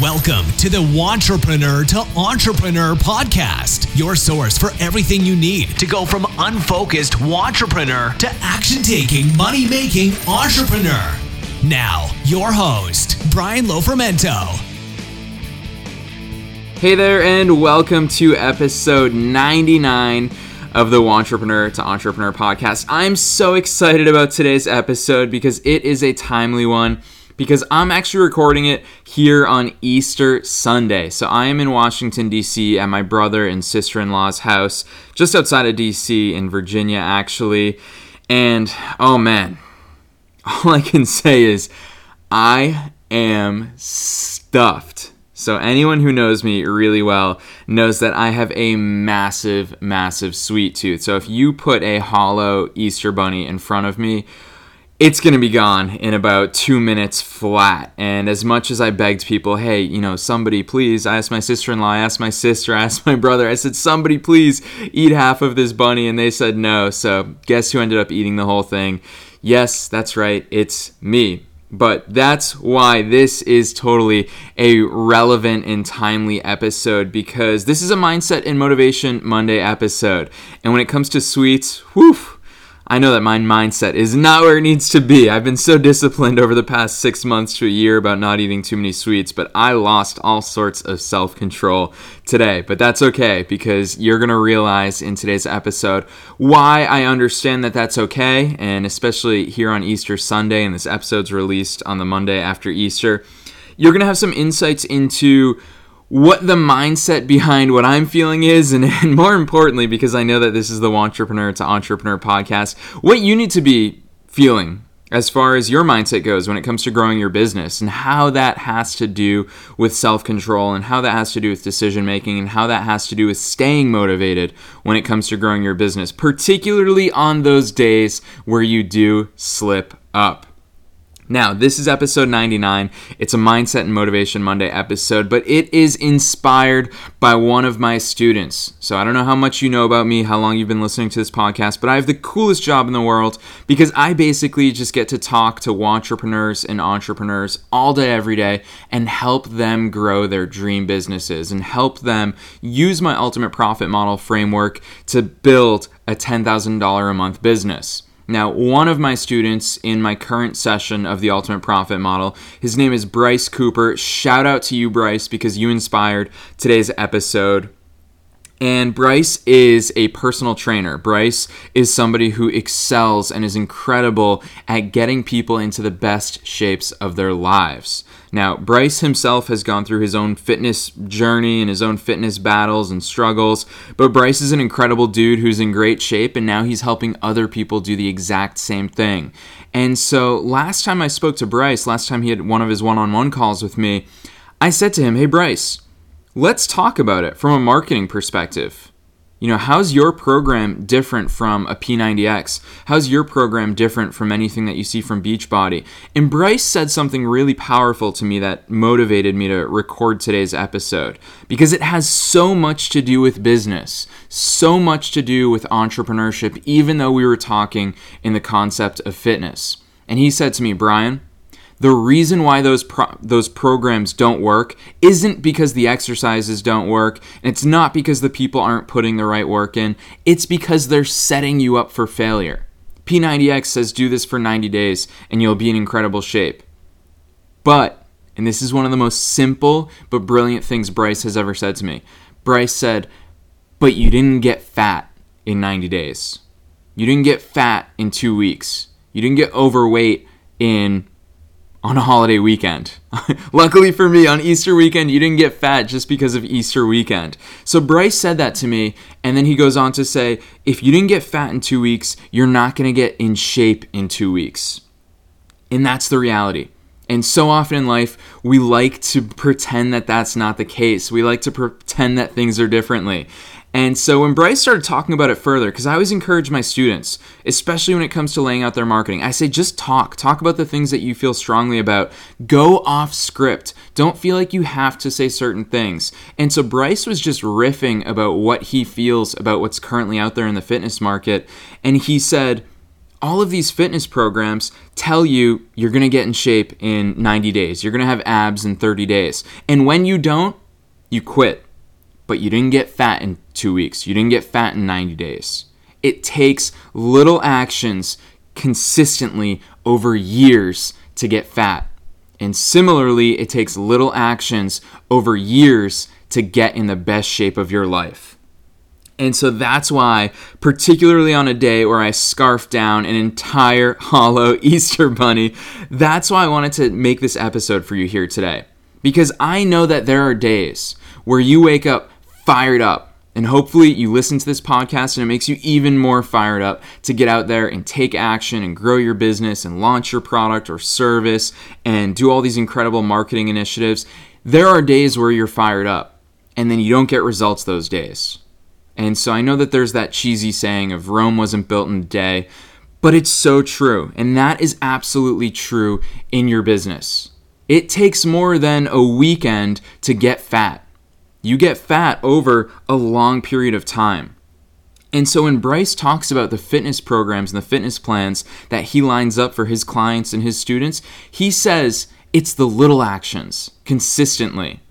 Welcome to the Wantrepreneur to Entrepreneur podcast, your source for everything you need to go from unfocused wantrepreneur to action taking, money making entrepreneur. Now, your host, Brian Lofermento. Hey there, and welcome to episode 99 of the Wantrepreneur to Entrepreneur podcast. I'm so excited about today's episode because it is a timely one because I'm actually recording it here on Easter Sunday. So I am in Washington, D.C. at my brother and sister in law's house, just outside of D.C. in Virginia, actually. And oh man, all I can say is I am stuffed. So, anyone who knows me really well knows that I have a massive, massive sweet tooth. So, if you put a hollow Easter bunny in front of me, it's going to be gone in about two minutes flat. And as much as I begged people, hey, you know, somebody please, I asked my sister in law, I asked my sister, I asked my brother, I said, somebody please eat half of this bunny. And they said no. So guess who ended up eating the whole thing? Yes, that's right, it's me. But that's why this is totally a relevant and timely episode because this is a Mindset and Motivation Monday episode. And when it comes to sweets, whew, I know that my mindset is not where it needs to be. I've been so disciplined over the past six months to a year about not eating too many sweets, but I lost all sorts of self control today. But that's okay because you're going to realize in today's episode why I understand that that's okay. And especially here on Easter Sunday, and this episode's released on the Monday after Easter, you're going to have some insights into what the mindset behind what I'm feeling is, and, and more importantly, because I know that this is the Wantrepreneur to Entrepreneur podcast, what you need to be feeling as far as your mindset goes when it comes to growing your business and how that has to do with self control and how that has to do with decision making and how that has to do with staying motivated when it comes to growing your business, particularly on those days where you do slip up. Now, this is episode 99. It's a Mindset and Motivation Monday episode, but it is inspired by one of my students. So, I don't know how much you know about me, how long you've been listening to this podcast, but I have the coolest job in the world because I basically just get to talk to wantrepreneurs and entrepreneurs all day, every day, and help them grow their dream businesses and help them use my ultimate profit model framework to build a $10,000 a month business. Now, one of my students in my current session of the Ultimate Profit Model, his name is Bryce Cooper. Shout out to you, Bryce, because you inspired today's episode. And Bryce is a personal trainer. Bryce is somebody who excels and is incredible at getting people into the best shapes of their lives. Now, Bryce himself has gone through his own fitness journey and his own fitness battles and struggles, but Bryce is an incredible dude who's in great shape, and now he's helping other people do the exact same thing. And so, last time I spoke to Bryce, last time he had one of his one on one calls with me, I said to him, Hey, Bryce, let's talk about it from a marketing perspective. You know, how's your program different from a P90X? How's your program different from anything that you see from Beachbody? And Bryce said something really powerful to me that motivated me to record today's episode because it has so much to do with business, so much to do with entrepreneurship, even though we were talking in the concept of fitness. And he said to me, Brian, the reason why those pro- those programs don't work isn't because the exercises don't work and it's not because the people aren't putting the right work in. It's because they're setting you up for failure. P90x says do this for 90 days and you'll be in incredible shape. But and this is one of the most simple but brilliant things bryce has ever said to me. Bryce said but you didn't get fat in 90 days. You didn't get fat in two weeks. You didn't get overweight in on a holiday weekend. Luckily for me, on Easter weekend, you didn't get fat just because of Easter weekend. So Bryce said that to me, and then he goes on to say, if you didn't get fat in two weeks, you're not to get in shape in two weeks. And that's the reality. And so often in life, we like to pretend that that's not the case. We like to pretend that things are differently. And so when Bryce started talking about it further, because I always encourage my students, especially when it comes to laying out their marketing, I say just talk. Talk about the things that you feel strongly about. Go off script. Don't feel like you have to say certain things. And so Bryce was just riffing about what he feels about what's currently out there in the fitness market. And he said, all of these fitness programs tell you you're going to get in shape in 90 days. You're going to have abs in 30 days. And when you don't, you quit. But you didn't get fat in two weeks. You didn't get fat in 90 days. It takes little actions consistently over years to get fat. And similarly, it takes little actions over years to get in the best shape of your life. And so that's why, particularly on a day where I scarf down an entire hollow Easter bunny, that's why I wanted to make this episode for you here today. Because I know that there are days where you wake up fired up. And hopefully, you listen to this podcast and it makes you even more fired up to get out there and take action and grow your business and launch your product or service and do all these incredible marketing initiatives. There are days where you're fired up and then you don't get results those days. And so I know that there's that cheesy saying of Rome wasn't built in a day, but it's so true. And that is absolutely true in your business. It takes more than a weekend to get fat. You get fat over a long period of time. And so when Bryce talks about the fitness programs and the fitness plans that he lines up for his clients and his students, he says it's the little actions consistently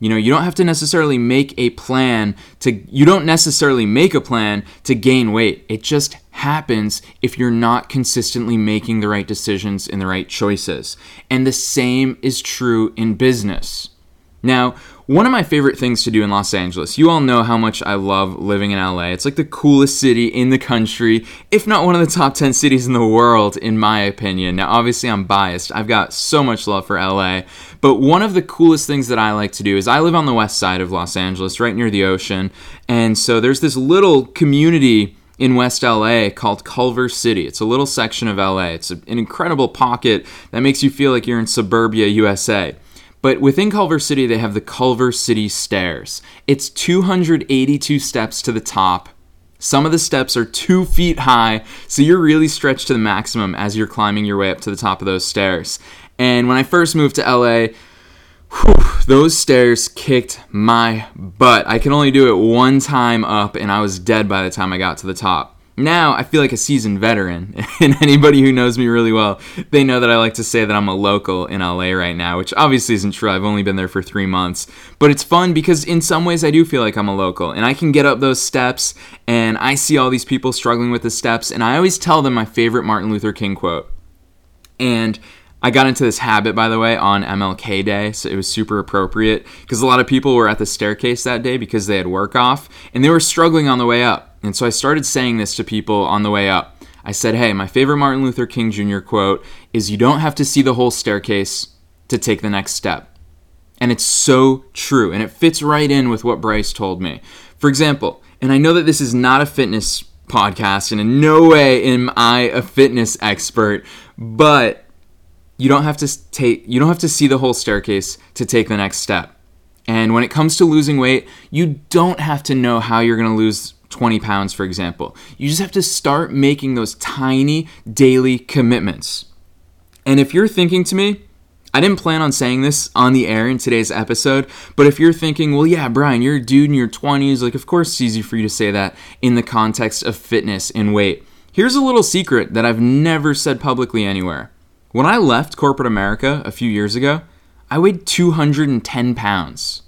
you know, you don't have to necessarily make a plan to, you don't necessarily make a plan to gain weight. It just happens if you're not consistently making the right decisions and the right choices. And the same is true in business. Now, one of my favorite things to do in Los Angeles, you all know how much I love living in LA. It's like the coolest city in the country, if not one of the top 10 cities in the world, in my opinion. Now, obviously, I'm biased. I've got so much love for LA. But one of the coolest things that I like to do is I live on the west side of Los Angeles, right near the ocean. And so there's this little community in West LA called Culver City. It's a little section of LA. It's an incredible pocket that makes you feel like you're in suburbia, USA. But within Culver City, they have the Culver City Stairs. It's 282 steps to the top. Some of the steps are two feet high, so you're really stretched to the maximum as you're climbing your way up to the top of those stairs. And when I first moved to LA, whew, those stairs kicked my butt. I could only do it one time up, and I was dead by the time I got to the top. Now I feel like a seasoned veteran, and anybody who knows me really well, they know that I like to say that I'm a local in LA right now, which obviously isn't true. I've only been there for three months, but it's fun because in some ways I do feel like I'm a local, and I can get up those steps, and I see all these people struggling with the steps, and I always tell them my favorite Martin Luther King quote. And I got into this habit, by the way, on MLK Day, so it was super appropriate because a lot of people were at the staircase that day because they had work off and they were struggling on the way up. And so I started saying this to people on the way up. I said, hey, my favorite Martin Luther King Jr. quote is You don't have to see the whole staircase to take the next step. And it's so true, and it fits right in with what Bryce told me. For example, and I know that this is not a fitness podcast, and in no way am I a fitness expert, but you don't have to take you don't have to see the whole staircase to take the next step. And when it comes to losing weight, you don't have to know how you're going to lose 20 pounds, for example. You just have to start making those tiny daily commitments. And if you're thinking to me, I didn't plan on saying this on the air in today's episode, but if you're thinking, well, yeah, Brian, you're a dude in your 20s, like, of course it's easy for you to say that in the context of fitness and weight. Here's a little secret that I've never said publicly anywhere. When I left corporate America a few years ago, I weighed 210 pounds.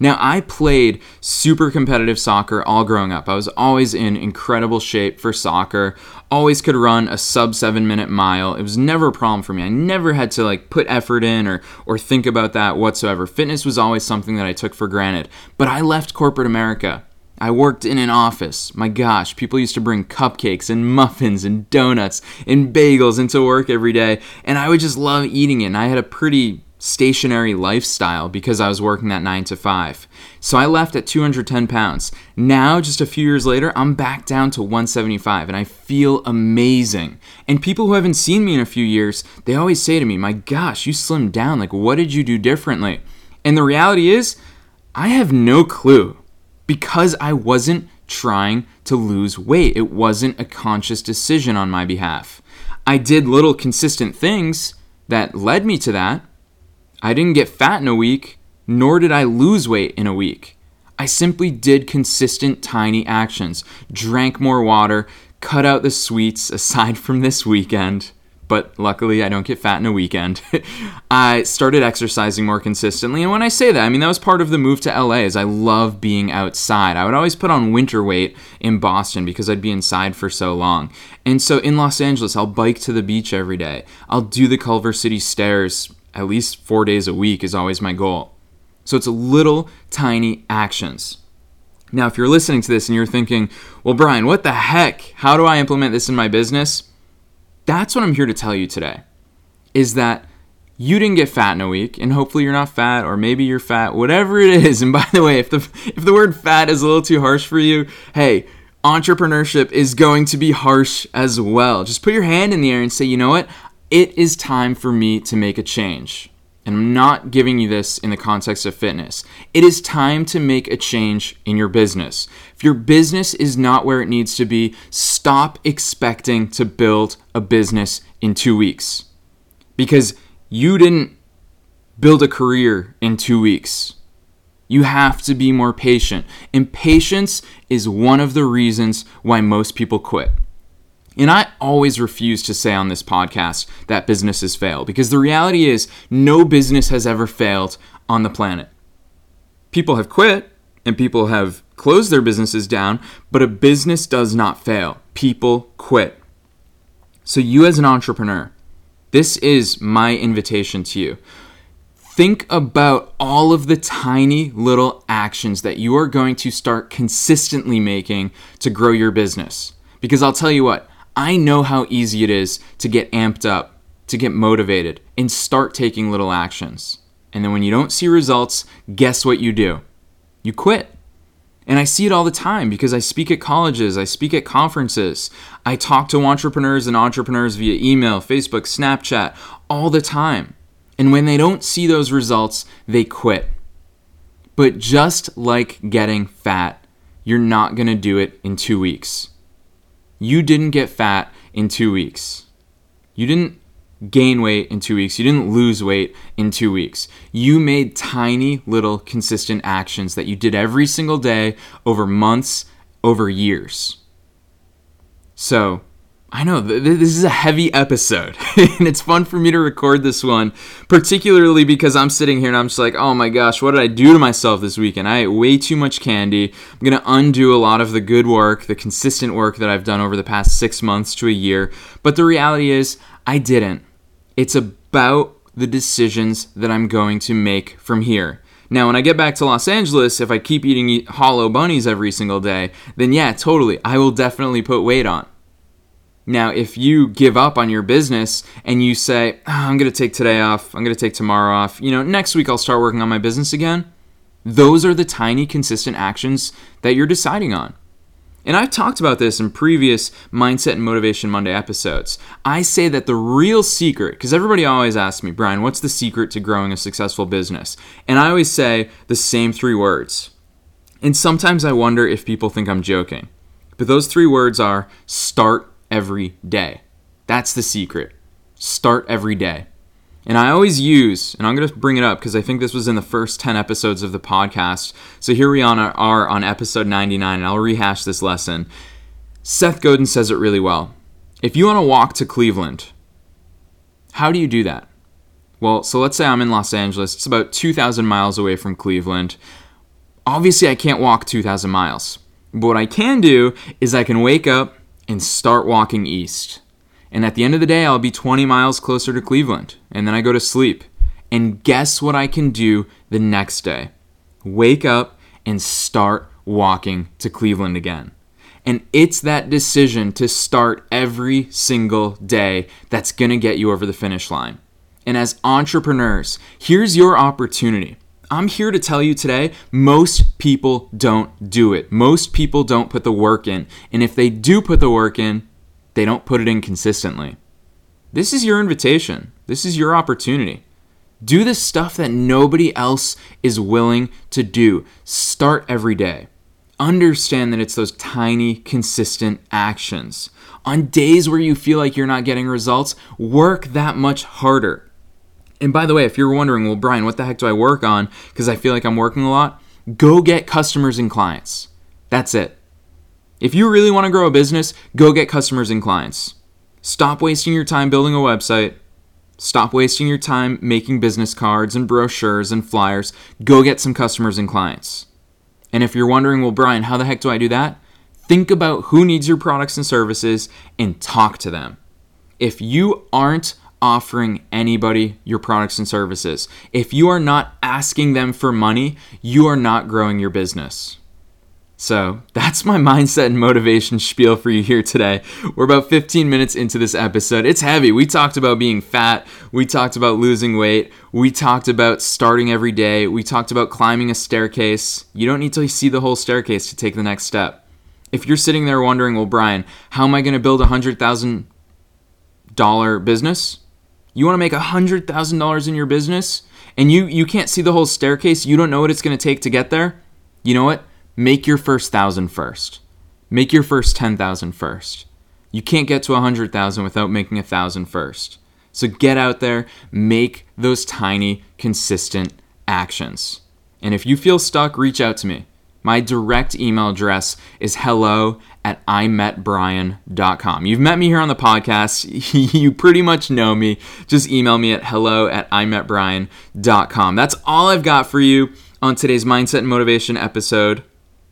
Now, I played super competitive soccer all growing up. I was always in incredible shape for soccer, always could run a sub seven minute mile. It was never a problem for me. I never had to like put effort in or, or think about that whatsoever. Fitness was always something that I took for granted. But I left corporate America I worked in an office. My gosh, people used to bring cupcakes and muffins and donuts and bagels into work every day, and I would just love eating it. And I had a pretty stationary lifestyle because I was working that 9 to 5. So I left at 210 pounds. Now, just a few years later, I'm back down to 175 and I feel amazing. And people who haven't seen me in a few years, they always say to me, My gosh, you slimmed down. Like, what did you do differently? And the reality is, I have no clue because I wasn't trying to lose weight. It wasn't a conscious decision on my behalf. I did little consistent things that led me to that. I didn't get fat in a week, nor did I lose weight in a week. I simply did consistent tiny actions, drank more water, cut out the sweets aside from this weekend but luckily I don't get fat in a weekend. I started exercising more consistently, and when I say that, I mean that was part of the move to LA. Is I love being outside. I would always put on winter weight in Boston because I'd be inside for so long, and so in Los Angeles, I'll bike to the beach every day. I'll do the Culver City stairs at least four days a week is always my goal. So it's a little tiny actions. Now, if you're listening to this and you're thinking, well, Brian, what the heck? How do I implement this in my business? that's what I'm here to tell you today is that you didn't get fat in a week and hopefully you're not fat or maybe you're fat whatever it is and by the way if the if the word fat is a little too harsh for you hey entrepreneurship is going to be harsh as well just put your hand in the air and say you know what it is time for me to make a change and I'm not giving you this in the context of fitness. It is time to make a change in your business. If your business is not where it needs to be, stop expecting to build a business in two weeks. Because you didn't build a career in two weeks. You have to be more patient. And patience is one of the reasons why most people quit. And I always refuse to say on this podcast that businesses fail because the reality is no business has ever failed on the planet. People have quit and people have closed their businesses down, but a business does not fail. People quit. So, you as an entrepreneur, this is my invitation to you. Think about all of the tiny little actions that you are going to start consistently making to grow your business. Because I'll tell you what, I know how easy it is to get amped up, to get motivated, and start taking little actions. And then when you don't see results, guess what you do? You quit. And I see it all the time because I speak at colleges, I speak at conferences, I talk to wantrepreneurs and entrepreneurs via email, Facebook, Snapchat all the time. And when they don't see those results, they quit. But just like getting fat, you're not going to do it in two weeks. You didn't get fat in two weeks. You didn't gain weight in two weeks. You didn't lose weight in two weeks. You made tiny little consistent actions that you did every single day over months, over years. So I know this is a heavy episode, and it's fun for me to record this one, particularly because I'm sitting here and I'm just like, oh my gosh, what did I do to myself this weekend? I ate way too much candy. I'm gonna undo a lot of the good work, the consistent work that I've done over the past six months to a year. But the reality is, I didn't. It's about the decisions that I'm going to make from here. Now, when I get back to Los Angeles, if I keep eating hollow bunnies every single day, then yeah, totally, I will definitely put weight on. Now, if you give up on your business and you say, oh, I'm going to take today off, I'm going to take tomorrow off, you know, next week I'll start working on my business again, those are the tiny, consistent actions that you're deciding on. And I've talked about this in previous Mindset and Motivation Monday episodes. I say that the real secret, because everybody always asks me, Brian, what's the secret to growing a successful business? And I always say the same three words. And sometimes I wonder if people think I'm joking. But those three words are start every day. That's the secret. Start every day. And I always use, and I'm going to bring it up because I think this was in the first 10 episodes of the podcast. So here we are on episode 99, and I'll rehash this lesson. Seth Godin says it really well. If you want to walk to Cleveland, how do you do that? Well, so let's say I'm in Los Angeles. It's about 2,000 miles away from Cleveland. Obviously, I can't walk 2,000 miles. But what I can do is I can wake up, and start walking east. And at the end of the day, I'll be 20 miles closer to Cleveland. And then I go to sleep. And guess what I can do the next day? Wake up and start walking to Cleveland again. And it's that decision to start every single day that's going to get you over the finish line. And as entrepreneurs, here's your opportunity. I'm here to tell you today most people don't do it. Most people don't put the work in. And if they do put the work in, they don't put it in consistently. This is your invitation. This is your opportunity. Do the stuff that nobody else is willing to do. Start every day. Understand that it's those tiny, consistent actions. On days where you feel like you're not getting results, work that much harder. And by the way, if you're wondering, well, Brian, what the heck do I work on? Because I feel like I'm working a lot. Go get customers and clients. That's it. If you really want to grow a business, go get customers and clients. Stop wasting your time building a website. Stop wasting your time making business cards and brochures and flyers. Go get some customers and clients. And if you're wondering, well, Brian, how the heck do I do that? Think about who needs your products and services and talk to them. If you aren't offering anybody your products and services, if you are not asking them for money, you are not growing your business. So that's my mindset and motivation spiel for you here today. We're about 15 minutes into this episode. It's heavy. We talked about being fat. We talked about losing weight. We talked about starting every day. We talked about climbing a staircase. You don't need to see the whole staircase to take the next step. If you're sitting there wondering, well, Brian, how am I going to build a $100,000 business? You want to make a $100,000 in your business and you, you can't see the whole staircase? You don't know what it's going to take to get there? You know what? make your first thousand first. Make your first 10,000 first. You can't get to a 100,000 without making a thousand first. So get out there, make those tiny, consistent actions. And if you feel stuck, reach out to me. My direct email address is hello at imetbrian.com. You've met me here on the podcast. you pretty much know me. Just email me at hello at imetbrian.com. That's all I've got for you on today's Mindset and Motivation episode.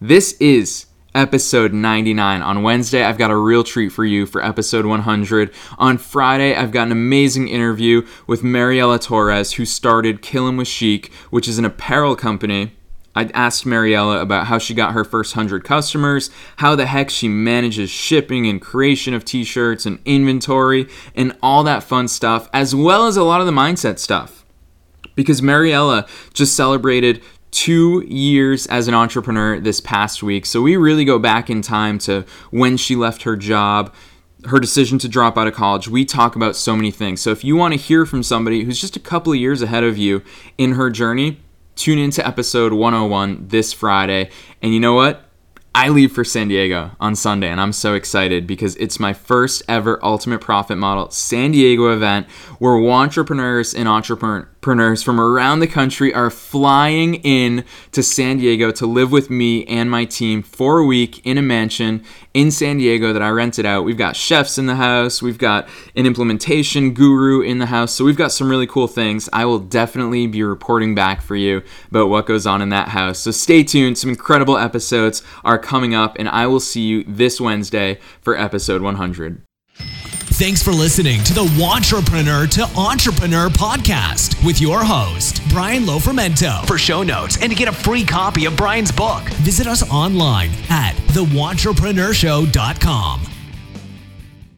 This is episode 99. On Wednesday, I've got a real treat for you for episode 100. On Friday, I've got an amazing interview with Mariella Torres, who started Kill 'em with Chic, which is an apparel company. I asked Mariella about how she got her first 100 customers, how the heck she manages shipping and creation of t shirts and inventory, and all that fun stuff, as well as a lot of the mindset stuff. Because Mariella just celebrated two years as an entrepreneur this past week. So we really go back in time to when she left her job, her decision to drop out of college. We talk about so many things. So if you want to hear from somebody who's just a couple of years ahead of you in her journey, tune into episode 101 this Friday. And you know what? I leave for San Diego on Sunday, and I'm so excited because it's my first ever Ultimate Profit Model San Diego event where wantrepreneurs and entrepreneurs from around the country are flying in to San Diego to live with me and my team for a week in a mansion in San Diego that I rented out. We've got chefs in the house, we've got an implementation guru in the house, so we've got some really cool things. I will definitely be reporting back for you about what goes on in that house. So stay tuned, some incredible episodes are coming up, and I will see you this Wednesday for episode 100. Thanks for listening to the Wantrepreneur to Entrepreneur podcast with your host, Brian Lofermento. For show notes and to get a free copy of Brian's book, visit us online at thewantrepreneurshow.com.